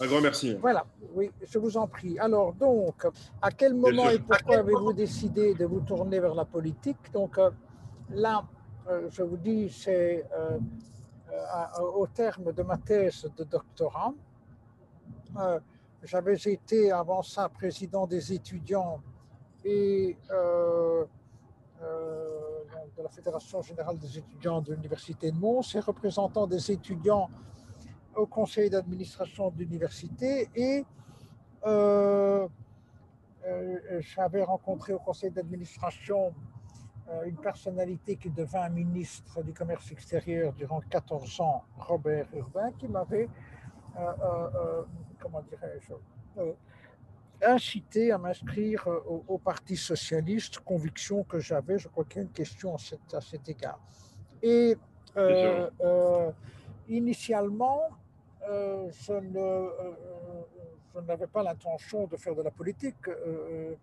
Un grand merci. Voilà, oui, je vous en prie. Alors, donc, à quel moment et pourquoi avez-vous décidé de vous tourner vers la politique Donc, euh, là, euh, je vous dis, c'est euh, au terme de ma thèse de doctorat. J'avais été avant ça président des étudiants et de la Fédération générale des étudiants de l'Université de Mons et représentant des étudiants au conseil d'administration de l'université et euh, euh, j'avais rencontré au conseil d'administration euh, une personnalité qui devint ministre du commerce extérieur durant 14 ans, Robert Urbain, qui m'avait, comment dirais-je, incité à m'inscrire au, Parti socialiste, conviction que j'avais, je crois qu'il y a une question à cet, à cet égard. Et initialement, euh, euh, je n'avais pas l'intention de faire de la politique. Euh,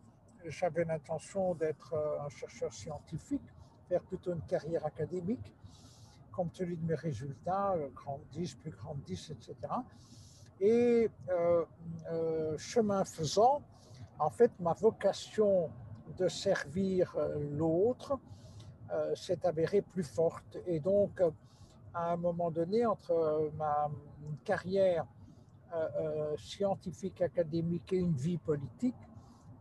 j'avais l'intention d'être un chercheur scientifique, faire plutôt une carrière académique, compte tenu de mes résultats, grand 10, plus grand 10, etc. Et chemin faisant, en fait, ma vocation de servir l'autre s'est avérée plus forte. Et donc, à un moment donné, entre ma carrière euh, euh, scientifique, académique et une vie politique,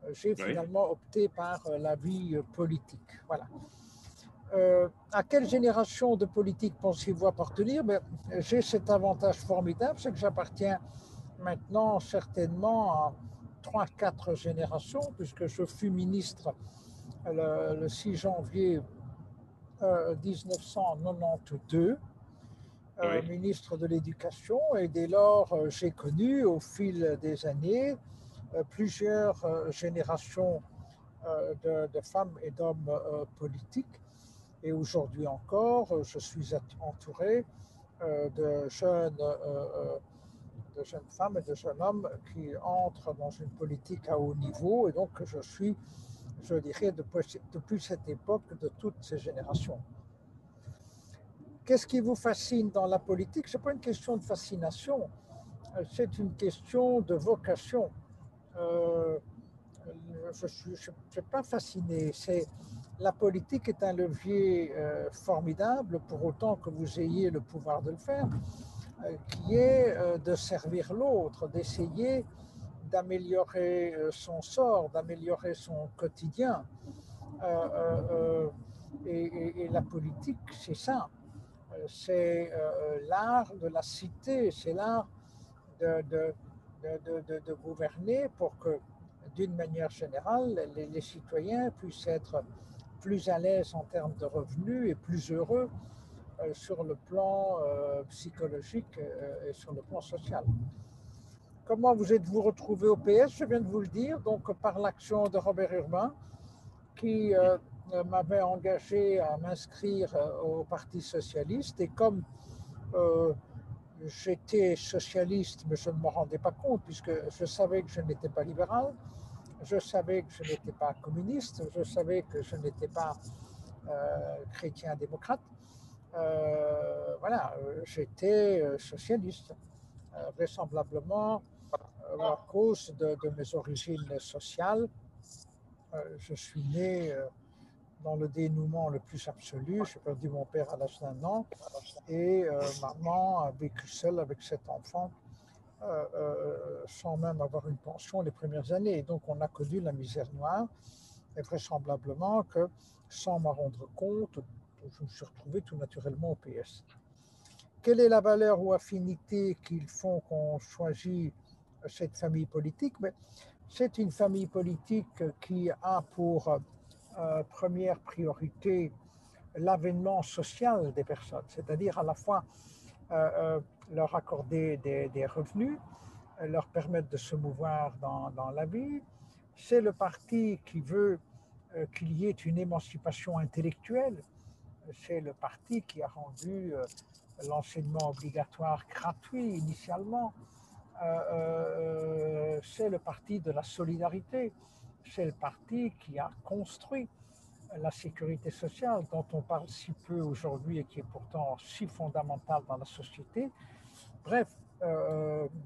euh, j'ai finalement opté par la vie politique. Voilà. à quelle génération de politique pensez-vous appartenir? Ben, J'ai cet avantage formidable, c'est que j'appartiens maintenant certainement à trois, quatre générations, puisque je fus ministre le, 6 janvier 1992 ministre de l'Éducation et dès lors euh, j'ai connu au fil des années euh, plusieurs euh, générations de, femmes et d'hommes politiques. Et aujourd'hui encore je suis entouré de jeunes, de jeunes femmes et de jeunes hommes qui entrent dans une politique à haut niveau. Et donc je suis, je dirais, depuis, depuis cette époque de toutes ces générations. Qu'est-ce qui vous fascine dans la politique? Ce n'est pas une question de fascination, euh, c'est une question de vocation. Euh, je ne suis, pas fasciné. La politique est un levier euh, formidable pour autant que vous ayez le pouvoir de le faire, qui est de servir l'autre, d'essayer d'améliorer son sort, d'améliorer son quotidien. et, la politique, c'est ça c'est euh, l'art de la cité, c'est l'art de, gouverner pour que, d'une manière générale, les, citoyens puissent être plus à l'aise en termes de revenus et plus heureux euh, sur le plan euh, psychologique et sur le plan social. Comment vous êtes-vous retrouvé au PS? Je viens de vous le dire, donc par l'action de Robert Urbain, qui euh, m'avait engagé à m'inscrire euh, au Parti socialiste et comme euh, j'étais socialiste, mais je ne me rendais pas compte puisque je savais que je n'étais pas libéral, je savais que je n'étais pas communiste, je savais que je n'étais pas chrétien-démocrate. voilà, j'étais socialiste, vraisemblablement à cause de, mes origines sociales. je suis né dans le dénouement le plus absolu. J'ai perdu mon père à l'âge d'un an et euh, maman a vécu seule avec cet enfant euh, euh, sans même avoir une pension les premières années. Et donc on a connu la misère noire et vraisemblablement que sans m'en rendre compte, je me suis retrouvé tout naturellement au PS. Quelle est la valeur ou affinité qu'ils font qu'on choisit cette famille politique? Mais C'est une famille politique qui a pour euh, première priorité l'avènement social des personnes, c'est-à-dire à la fois euh, euh, leur accorder des, revenus, leur permettre de se mouvoir dans, dans la vie. C'est le parti qui veut qu'il y ait une émancipation intellectuelle. C'est le parti qui a rendu l'enseignement obligatoire gratuit initialement. c'est le parti de la solidarité c'est le parti qui a construit la sécurité sociale dont on parle si peu aujourd'hui et qui est pourtant si fondamentale dans la société. Bref,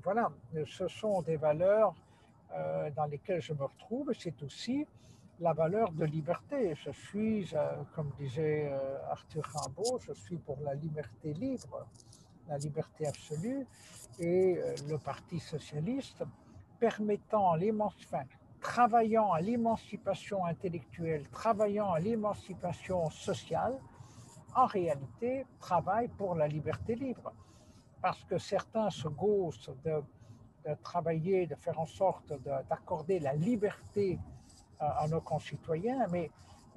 voilà, ce sont des valeurs dans lesquelles je me retrouve. C'est aussi la valeur de liberté. Je suis, comme disait Arthur Rimbaud, je suis pour la liberté libre, la liberté absolue, et le Parti socialiste permettant l'émancipation, travaillant à l'émancipation intellectuelle, travaillant à l'émancipation sociale, en réalité travaille pour la liberté libre. Parce que certains se gaussent de, travailler, de faire en sorte d'accorder la liberté à, nos concitoyens, mais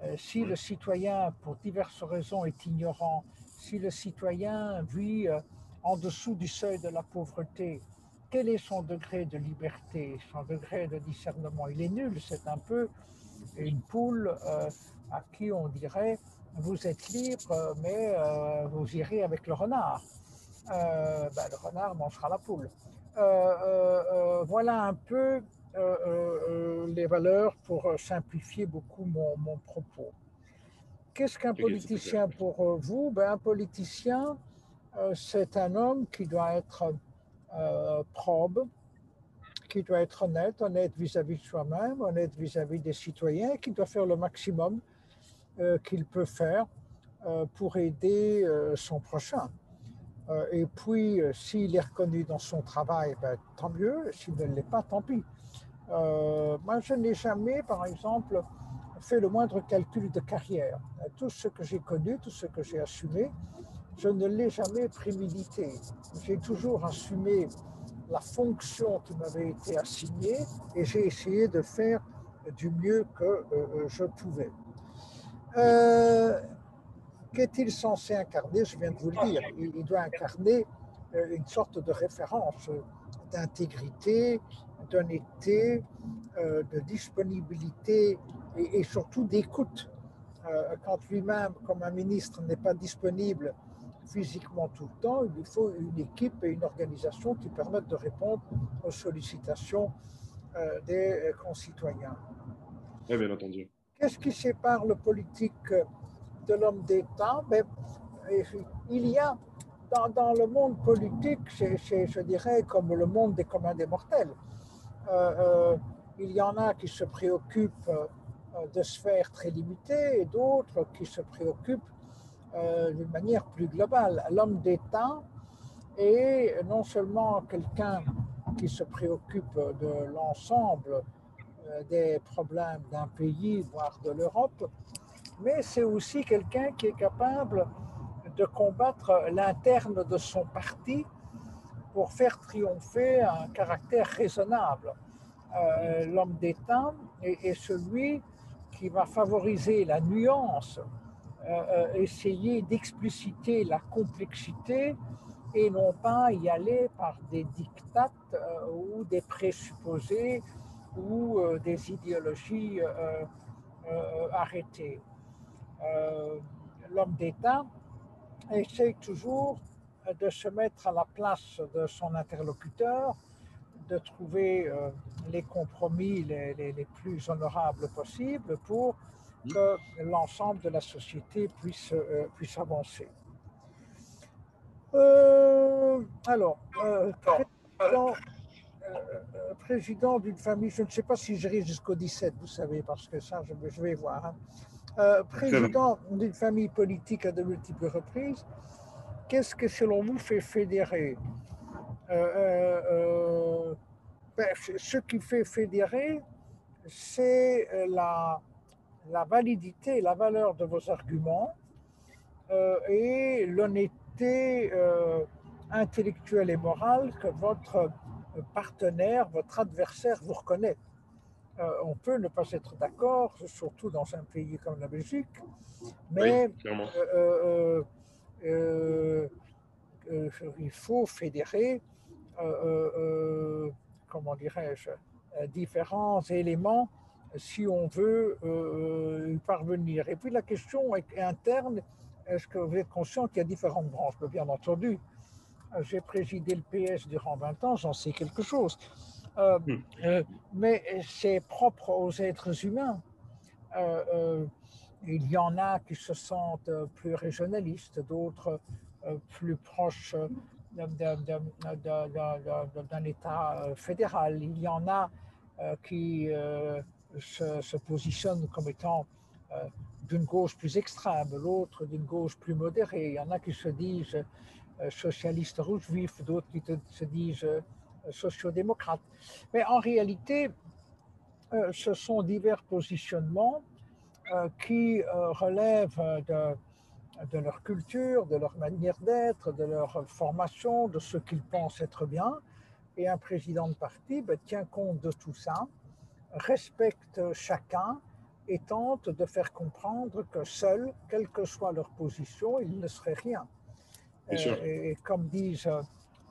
euh, si le citoyen, pour diverses raisons, est ignorant, si le citoyen vit euh, en dessous du seuil de la pauvreté, quel est son degré de liberté, son degré de discernement Il est nul, c'est un peu une poule euh, à qui on dirait vous êtes libre, mais euh, vous irez avec le renard. Euh, ben, le renard mangera la poule. voilà un peu les valeurs pour simplifier beaucoup mon, mon propos. Qu'est-ce qu'un politicien pour vous? Ben, Un politicien, c'est un homme qui doit être euh, probe, qui doit être honnête, honnête vis-à-vis de soi-même, honnête vis-à-vis des citoyens, qui doit faire le maximum euh, qu'il peut faire euh, pour aider son prochain. et puis, s'il est reconnu dans son travail, ben, tant mieux. S'il ne l'est pas, tant pis. moi, je n'ai jamais, par exemple, fait le moindre calcul de carrière. Tout ce que j'ai connu, tout ce que j'ai assumé, je ne l'ai jamais prémédité. J'ai toujours assumé la fonction qui m'avait été assignée et j'ai essayé de faire du mieux que euh, euh, je pouvais. Euh, qu'est-il censé incarner? Je viens de vous le dire. Il, doit incarner une sorte de référence d'intégrité, d'honnêteté, de disponibilité et, et surtout d'écoute. Quand lui-même, comme un ministre, n'est pas disponible physiquement tout le temps, il lui faut une équipe et une organisation qui permettent de répondre aux sollicitations euh, des concitoyens. Oui, bien entendu. Qu'est-ce qui sépare le politique de l'homme d'État? Ben, Il y a dans, dans le monde politique, c'est, je dirais, comme le monde des communs des mortels. Euh, euh, il y en a qui se préoccupent de sphères très limitées et d'autres qui se préoccupent euh, d'une manière plus globale. L'homme d'État est non seulement quelqu'un qui se préoccupe de l'ensemble euh, des problèmes d'un pays, voire de l'Europe, mais c'est aussi quelqu'un qui est capable de combattre l'interne de son parti pour faire triompher un caractère raisonnable. Euh, l'homme d'État est, celui qui va favoriser la nuance euh, euh, essayer d'expliciter la complexité et non pas y aller par des dictates euh, ou des présupposés ou des idéologies arrêtées. L'homme d'État essaie toujours de se mettre à la place de son interlocuteur, de trouver les compromis les, les, plus honorables possibles pour que l'ensemble de la société puisse, euh, puisse avancer. Euh, alors, euh, président, d'une famille, je ne sais pas si j'irai jusqu'au 17, vous savez, parce que ça, je, vais voir. Hein. président d'une famille politique à de multiples reprises, qu'est-ce que selon vous fait fédérer? Ben, Ce qui fait fédérer, c'est la, la validité et la valeur de vos arguments euh, et l'honnêteté euh, intellectuelle et morale que votre partenaire, votre adversaire vous reconnaît. Euh, on peut ne pas être d'accord, surtout dans un pays comme la Belgique, mais il faut fédérer, comment dirais-je, différents éléments si on veut euh, y parvenir. Et puis la question est interne, est-ce que vous êtes conscient qu'il y a différentes branches? Bien entendu, j'ai présidé le PS durant 20 ans, j'en sais quelque chose. Euh, hmm. euh, mais c'est propre aux êtres humains. il y en a qui se sentent plus régionalistes, d'autres plus proches d'un État fédéral. Il y en a qui se, positionnent comme étant d'une gauche plus extrême, l'autre d'une gauche plus modérée. Il y en a qui se disent socialistes rouges vifs, d'autres qui se disent sociodémocrates. Mais en réalité, ce sont divers positionnements qui relèvent de de leur culture, de leur manière d'être, de leur formation, de ce qu'ils pensent être bien. Et un président de parti ben, tient compte de tout ça, respecte chacun et tente de faire comprendre que seuls, quelle que soit leur position, ils ne seraient rien. Euh, et, comme disent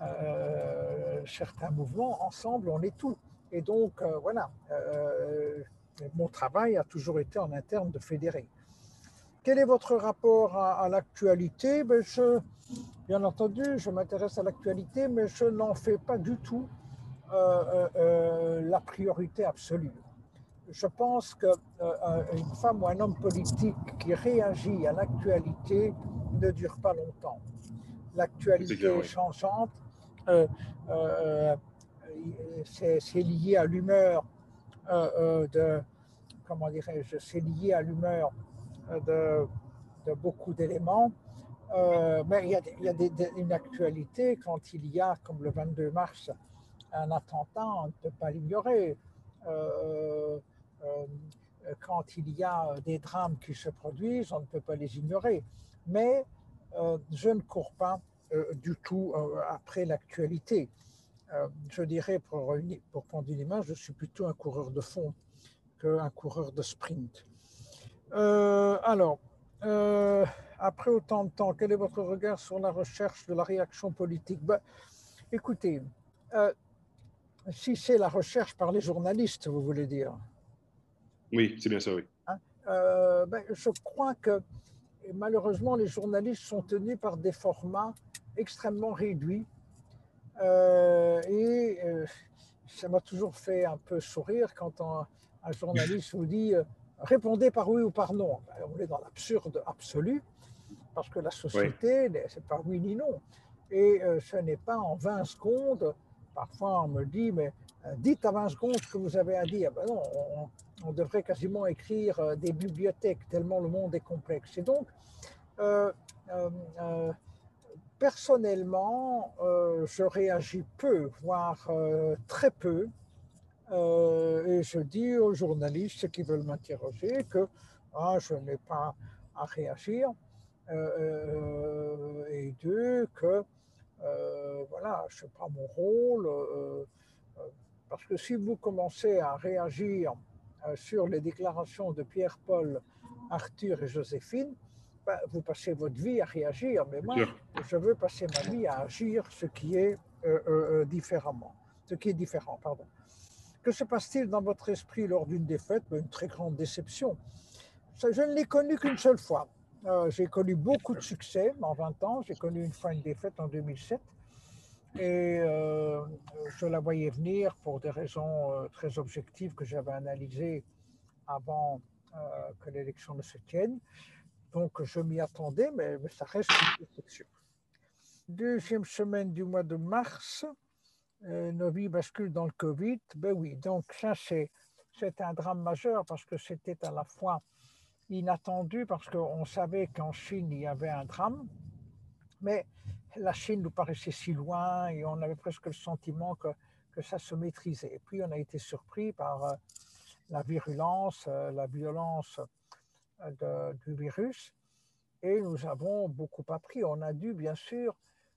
euh, certains mouvements, ensemble, on est tout. Et donc, euh, voilà, mon travail a toujours été en interne de fédérer. Quel est votre rapport à, l'actualité? Ben je, Bien entendu, je m'intéresse à l'actualité, mais je n'en fais pas du tout euh, euh, euh, la priorité absolue. Je pense qu'une femme ou un homme politique qui réagit à l'actualité ne dure pas longtemps. L'actualité est changeante. c'est lié à l'humeur de, comment dirais-je, c'est lié à l'humeur de, beaucoup d'éléments. Euh, mais il y a, il y a une actualité quand il y a, comme le 22 mars, un attentat, on ne peut pas l'ignorer. Euh, euh, quand il y a des drames qui se produisent, on ne peut pas les ignorer. Mais je ne cours pas du tout après l'actualité. je dirais, pour, prendre une image, je suis plutôt un coureur de fond qu'un coureur de sprint. Euh, alors, euh, après autant de temps, quel est votre regard sur la recherche de la réaction politique? Ben, Écoutez, euh, si c'est la recherche par les journalistes, vous voulez dire? Oui, c'est bien ça, oui. Hein, ben, je crois que malheureusement, les journalistes sont tenus par des formats extrêmement réduits. et ça m'a toujours fait un peu sourire quand un journaliste vous dit répondez par oui ou par non. On est dans l'absurde absolu, parce que la société, c'est pas oui ni non. Et euh, ce n'est pas en 20 secondes. Parfois, on me dit, mais euh, dites à 20 secondes ce que vous avez à dire. Ben non, on, devrait quasiment écrire euh, des bibliothèques, tellement le monde est complexe. Et donc, personnellement, je réagis peu, voire très peu euh, et je dis aux journalistes qui veulent m'interroger que ah, je n'ai pas à réagir. Euh, euh, et deux, que voilà, je pas mon rôle. parce que si vous commencez à réagir sur les déclarations de Pierre-Paul, Arthur et Joséphine, ben, vous passez votre vie à réagir, mais moi, je veux passer ma vie à agir ce qui est différemment, ce qui est différent, pardon. Que se passe-t-il dans votre esprit lors d'une défaite Une très grande déception? Je ne l'ai connu qu'une seule fois. Euh, j'ai connu beaucoup de succès en 20 ans. J'ai connu une fois une défaite en 2007. Et euh, je la voyais venir pour des raisons euh, très objectives que j'avais analysées avant que l'élection ne se tienne. Donc je m'y attendais, mais, mais, ça reste une déception. Deuxième semaine du mois de mars, nos vies basculent dans le Covid, ben oui, donc ça c'est un drame majeur parce que c'était à la fois inattendu parce qu'on savait qu'en Chine il y avait un drame, mais la Chine nous paraissait si loin et on avait presque le sentiment que, que ça se maîtrisait. Et puis on a été surpris par euh, la virulence, euh, la violence du virus et nous avons beaucoup appris. On a dû bien sûr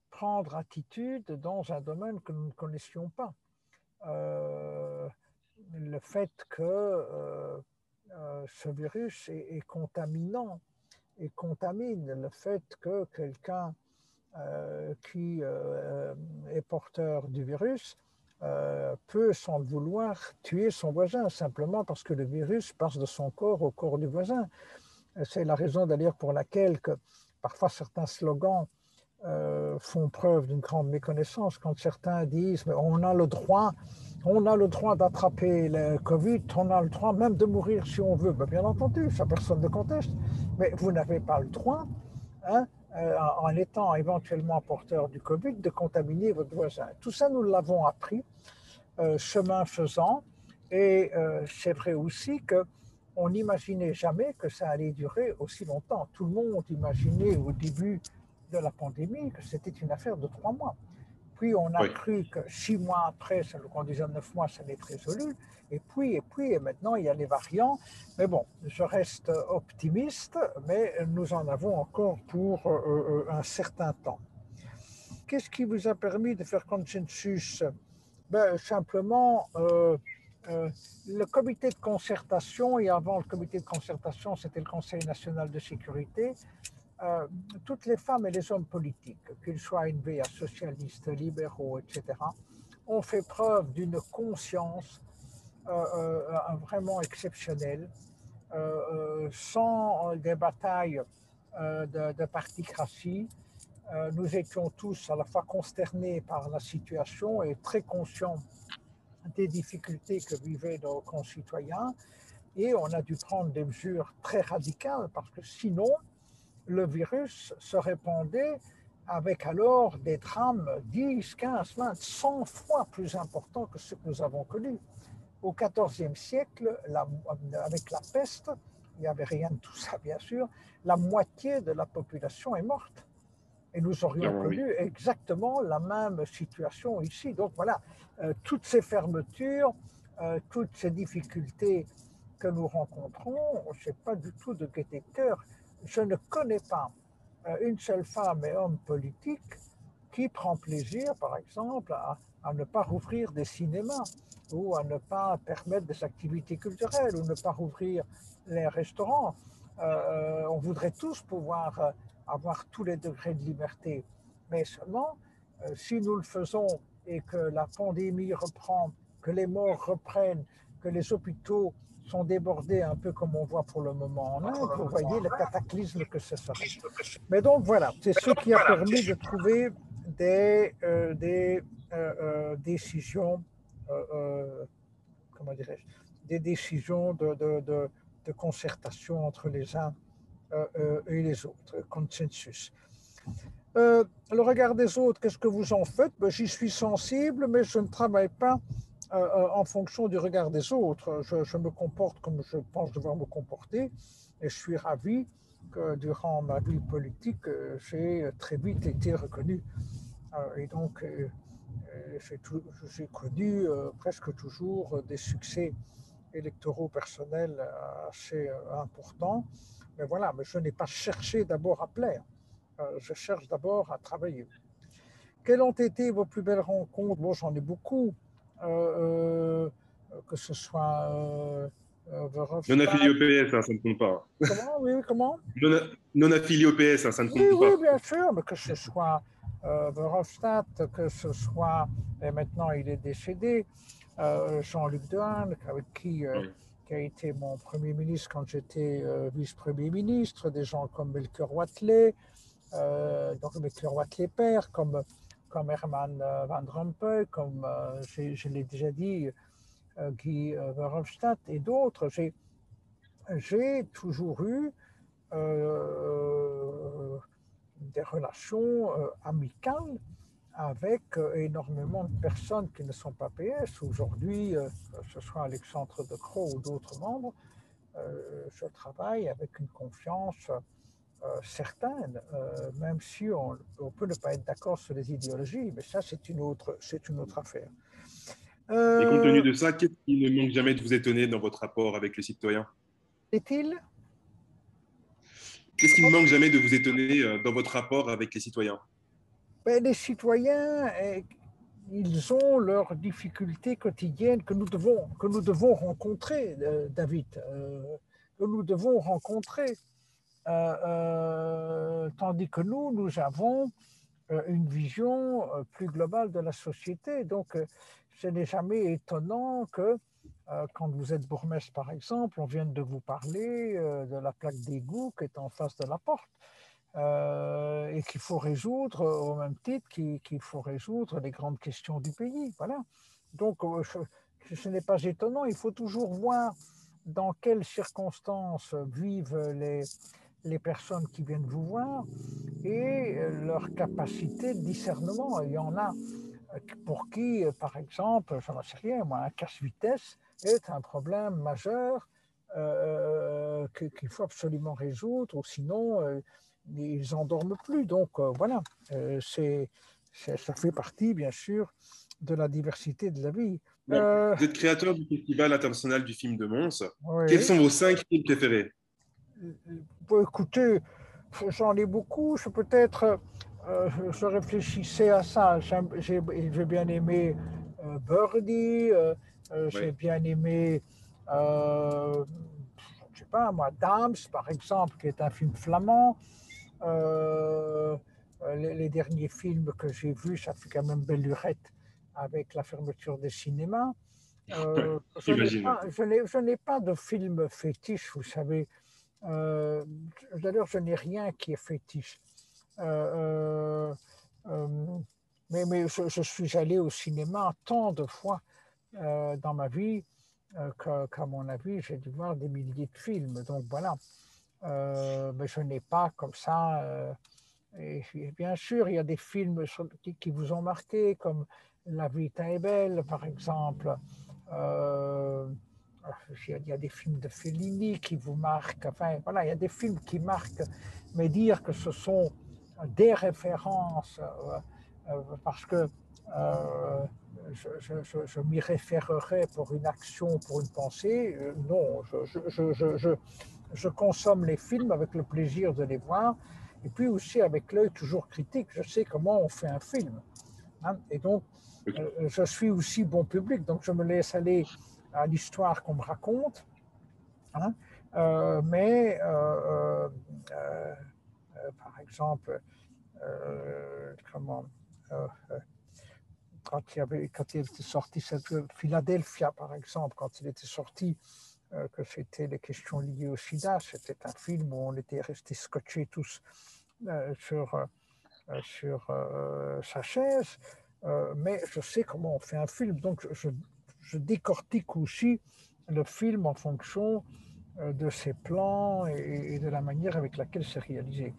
prendre attitude dans un domaine que nous ne connaissions pas. Euh, le fait que euh, euh, ce virus est, contaminant et contamine, le fait que quelqu'un qui est porteur du virus peut, sans le vouloir, tuer son voisin, simplement parce que le virus passe de son corps au corps du voisin. C'est la raison d'ailleurs pour laquelle que parfois certains slogans euh, font preuve d'une grande méconnaissance quand certains disent mais on a le droit, on a le droit d'attraper le Covid, on a le droit même de mourir si on veut. Ben, bien entendu, ça personne ne conteste, mais vous n'avez pas le droit hein, en étant éventuellement porteur du Covid, de contaminer votre voisin. Tout ça, nous l'avons appris chemin faisant. Et c'est vrai aussi que on n'imaginait jamais que ça allait durer aussi longtemps. Tout le monde imaginait au début de la pandémie que c'était une affaire de trois mois. Puis on a cru que six mois après, ça nous conduisait neuf mois, ça allait être résolu. Et puis, et puis, et maintenant, il y a les variants. Mais bon, je reste optimiste, mais nous en avons encore pour euh, euh, un certain temps. Qu'est-ce qui vous a permis de faire consensus? Ben, Simplement, euh, euh, le comité de concertation, et avant le comité de concertation, c'était le Conseil national de sécurité, euh, toutes les femmes et les hommes politiques, qu'ils soient NVA, socialistes, libéraux, etc., ont fait preuve d'une conscience euh, vraiment exceptionnelle, sans des batailles de, de particratie. nous étions tous à la fois consternés par la situation et très conscients des difficultés que vivaient nos concitoyens et on a dû prendre des mesures très radicales parce que sinon, le virus se répandait avec alors des drames 10, 15, 20, 100 fois plus importants que ceux que nous avons connus. Au XIVe siècle, avec la peste, il n'y avait rien de tout ça, bien sûr, la moitié de la population est morte. Et nous aurions connu exactement la même situation ici. Donc voilà, euh, toutes ces fermetures, euh, toutes ces difficultés que nous rencontrons, ce n'est pas du tout de gaieté de cœur. Je ne connais pas euh, une seule femme et homme politique qui prend plaisir, par exemple, à, ne pas rouvrir des cinémas ou à ne pas permettre des activités culturelles ou ne pas rouvrir les restaurants. on voudrait tous pouvoir avoir tous les degrés de liberté. Mais seulement, euh, si nous le faisons et que la pandémie reprend, que les morts reprennent, que les hôpitaux sont débordés un peu comme on voit pour le moment en Inde, vous voyez le cataclysme que ce serait. Mais donc voilà, c'est ce qui a permis de trouver des, euh, des euh, décisions, comment dirais-je, des décisions de, de, de, concertation entre les uns euh, euh, et les autres, consensus. Euh, le regard des autres, qu'est-ce que vous en faites? Ben, J'y suis sensible, mais je ne travaille pas en fonction du regard des autres. Je, me comporte comme je pense devoir me comporter et je suis ravi que durant ma vie politique, j'ai très vite été reconnu. et donc, j'ai connu presque toujours des succès électoraux personnels assez importants. Mais voilà, mais je n'ai pas cherché d'abord à plaire. Euh, je cherche d'abord à travailler. Quelles ont été vos plus belles rencontres? Bon, j'en ai beaucoup. Euh, euh, que ce soit. non affilié au PS, hein, ça ne compte pas. Comment? Oui, comment? Non, affilié au PS, hein, ça ne compte oui, pas. Oui, bien sûr, mais que ce soit Verhofstadt, que ce soit, et maintenant il est décédé, Jean-Luc Dehaene, avec qui qui a été mon Premier ministre quand j'étais euh, vice-premier ministre, des gens comme Melchior Watley, euh, donc Melchior Watley père, comme, comme Herman euh, Van Rompuy, comme je l'ai déjà dit, Guy Verhofstadt et d'autres. J'ai toujours eu des relations amicales avec euh, énormément de personnes qui ne sont pas PS. Aujourd'hui, euh, que ce soit Alexandre De Croo ou d'autres membres, euh, je travaille avec une confiance certaine, même si on, peut ne pas être d'accord sur les idéologies, mais ça, c'est une, autre, une autre affaire. Et compte tenu de ça, qu'est-ce qui ne manque jamais de vous étonner dans votre rapport avec les citoyens? Est-il? Qu'est-ce qui ne manque jamais de vous étonner dans votre rapport avec les citoyens? Ben, les citoyens, eh, ils ont leurs difficultés quotidiennes que nous devons, que nous devons rencontrer, euh, David, euh, que nous devons rencontrer. Euh, tandis que nous, nous avons une vision plus globale de la société. Donc, ce n'est jamais étonnant que quand vous êtes bourgmestre, par exemple, on vienne de vous parler de la plaque d'égout qui est en face de la porte. Euh, et qu'il faut résoudre au même titre qu'il faut résoudre les grandes questions du pays. Voilà. Donc, euh, ce n'est pas étonnant. Il faut toujours voir dans quelles circonstances vivent les, les personnes qui viennent vous voir et leur capacité de discernement. Il y en a pour qui, par exemple, je ne sais rien, moi, un casse-vitesse est un problème majeur euh, qu'il faut absolument résoudre, ou sinon euh, ils endorment plus. Donc euh, voilà, c'est, ça fait partie, bien sûr, de la diversité de la vie. Vous êtes créateur du Festival international du film de Mons. Quels sont vos cinq films préférés? Écoutez, j'en ai beaucoup. Je peut-être, je réfléchissais à ça. J'ai, bien aimé Birdie. J'ai bien aimé euh, je sais pas moi, Dams, par exemple, qui est un film flamand. Euh, les, derniers films que j'ai vus, ça fait quand même belle lurette avec la fermeture des cinémas. Euh, je n'ai pas, de film fétiche, vous savez. Euh, D'ailleurs, je n'ai rien qui est fétiche. Euh, mais, mais je, suis allé au cinéma tant de fois dans ma vie euh, qu'à mon avis, j'ai dû voir des milliers de films. Donc voilà. Euh, mais je n'ai pas comme ça. Euh, bien sûr, il y a des films qui, vous ont marqué, comme La Vita est belle, par exemple. Il y a des films de Fellini qui vous marquent. Enfin, voilà, il y a des films qui marquent. Mais dire que ce sont des références, parce que je, m'y référerai pour une action, pour une pensée. Euh, non, je, consomme les films avec le plaisir de les voir et puis aussi avec l'œil toujours critique. Je sais comment on fait un film. Hein. et donc, euh, je suis aussi bon public, donc je me laisse aller à l'histoire qu'on me raconte. Hein. Euh, mais, par exemple, comment quand il, avait, quand il était sorti, cette, Philadelphia par exemple, quand il était sorti, euh, que c'était les questions liées au sida, c'était un film où on était restés scotchés tous euh, sur, euh, sur sa chaise. mais je sais comment on fait un film, donc je, je décortique aussi le film en fonction de ses plans et, et de la manière avec laquelle c'est réalisé.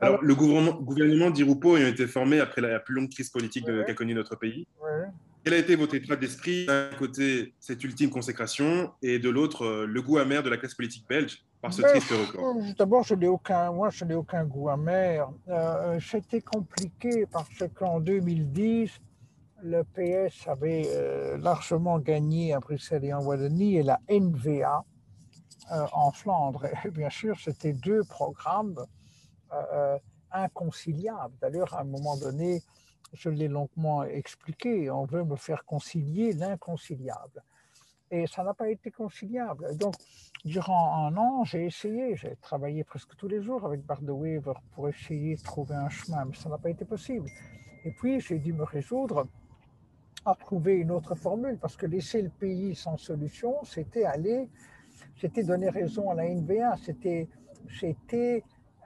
Alors, le gouvernement, gouvernement d'Irupo ayant été formé après la plus longue crise politique qu'a connue notre pays, quel a été votre état d'esprit? D'un côté, cette ultime consécration, et de l'autre, euh, le goût amer de la classe politique belge par ce triste record? euh, D'abord, je n'ai aucun, moi, je n'ai aucun goût amer. Euh, C'était compliqué parce qu'en 2010, le PS avait largement gagné à Bruxelles et en Wallonie, et la NVA en Flandre. Bien sûr, c'était deux programmes euh, inconciliable. D'ailleurs, à un moment donné, je l'ai longuement expliqué, on veut me faire concilier l'inconciliable. Et ça n'a pas été conciliable. Donc, durant un an, j'ai essayé, j'ai travaillé presque tous les jours avec Bart de pour essayer de trouver un chemin, mais ça n'a pas été possible. Et puis, j'ai dû me résoudre à trouver une autre formule, parce que laisser le pays sans solution, c'était aller, c'était donner raison à la NBA, c'était,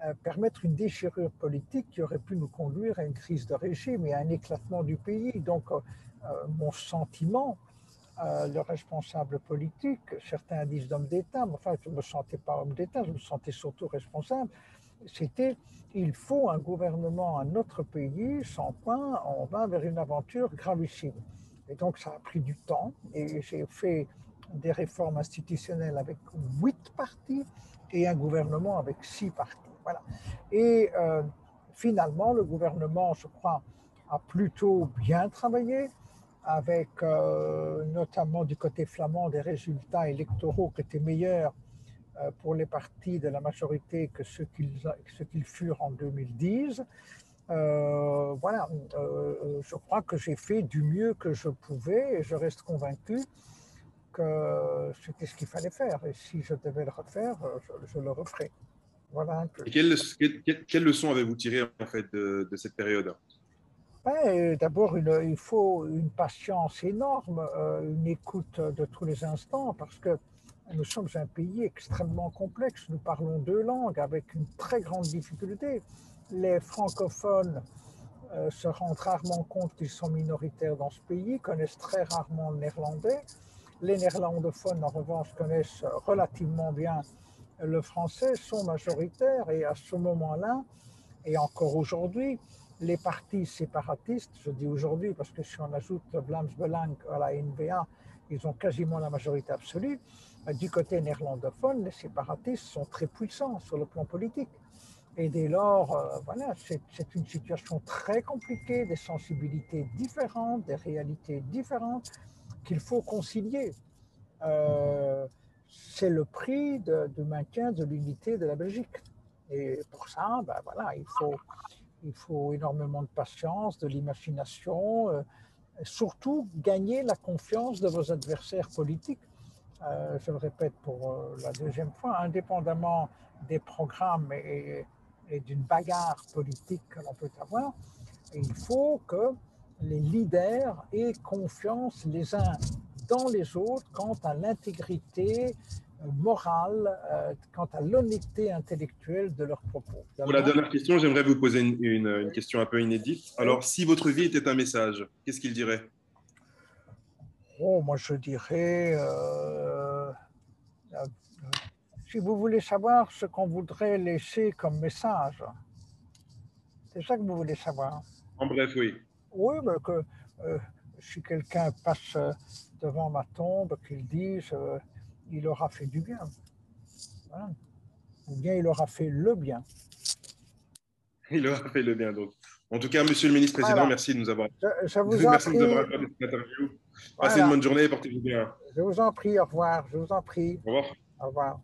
euh, permettre une déchirure politique qui aurait pu nous conduire à une crise de régime et à un éclatement du pays. Donc, euh, euh, mon sentiment, le responsable politique, certains disent d'homme d'État, mais enfin, je ne me sentais pas homme d'État, je me sentais surtout responsable, c'était il faut un gouvernement à notre pays, sans quoi on va vers une aventure gravissime. Et donc, ça a pris du temps et j'ai fait des réformes institutionnelles avec huit partis et un gouvernement avec six partis. Et euh, finalement, le gouvernement, je crois, a plutôt bien travaillé, avec euh, notamment du côté flamand des résultats électoraux qui étaient meilleurs pour les partis de la majorité que ceux qu'ils furent en 2010. voilà, je crois que j'ai fait du mieux que je pouvais et je reste convaincu que c'était ce qu'il fallait faire. Et si je devais le refaire, je le referais. Voilà quelle, leçon avez-vous tiré en fait de, cette période? Ben, D'abord, il faut une patience énorme, euh, une écoute de tous les instants, parce que nous sommes un pays extrêmement complexe. Nous parlons deux langues avec une très grande difficulté. Les francophones euh, se rendent rarement compte qu'ils sont minoritaires dans ce pays, connaissent très rarement le néerlandais. Les néerlandophones, en revanche, connaissent relativement bien le français sont majoritaires et à ce moment-là, et encore aujourd'hui, les partis séparatistes, je dis aujourd'hui parce que si on ajoute Vlaams Belang à la NVA, ils ont quasiment la majorité absolue. Du côté néerlandophone, les séparatistes sont très puissants sur le plan politique. Et dès lors, euh, voilà, c'est une situation très compliquée, des sensibilités différentes, des réalités différentes qu'il faut concilier. Euh, c'est le prix du maintien de l'unité de la Belgique. Et pour ça, ben voilà, il, faut, énormément de patience, de l'imagination, euh, surtout gagner la confiance de vos adversaires politiques. Euh, je le répète pour euh, la deuxième fois, indépendamment des programmes et, d'une bagarre politique que l'on peut avoir, il faut que les leaders aient confiance les uns dans les autres quant à l'intégrité euh, morale, quant à l'honnêteté intellectuelle de leurs propos. Pour la dernière question, j'aimerais vous poser une, question un peu inédite. Alors, si votre vie était un message, qu'est-ce qu'il dirait? Oh, moi je dirais, euh, si vous voulez savoir ce qu'on voudrait laisser comme message, c'est ça que vous voulez savoir. En bref, oui. Oui, mais que si quelqu'un passe devant ma tombe, qu'il dise euh, il aura fait du bien. Ou bien il aura fait le bien. Il aura fait le bien, donc. En tout cas, Monsieur le Ministre Président, merci de nous avoir. Je, vous en merci prie. de nous avoir cette interview. Passez une bonne journée portez-vous bien. Je vous en prie, au revoir. Je vous en prie. Au revoir. Au revoir.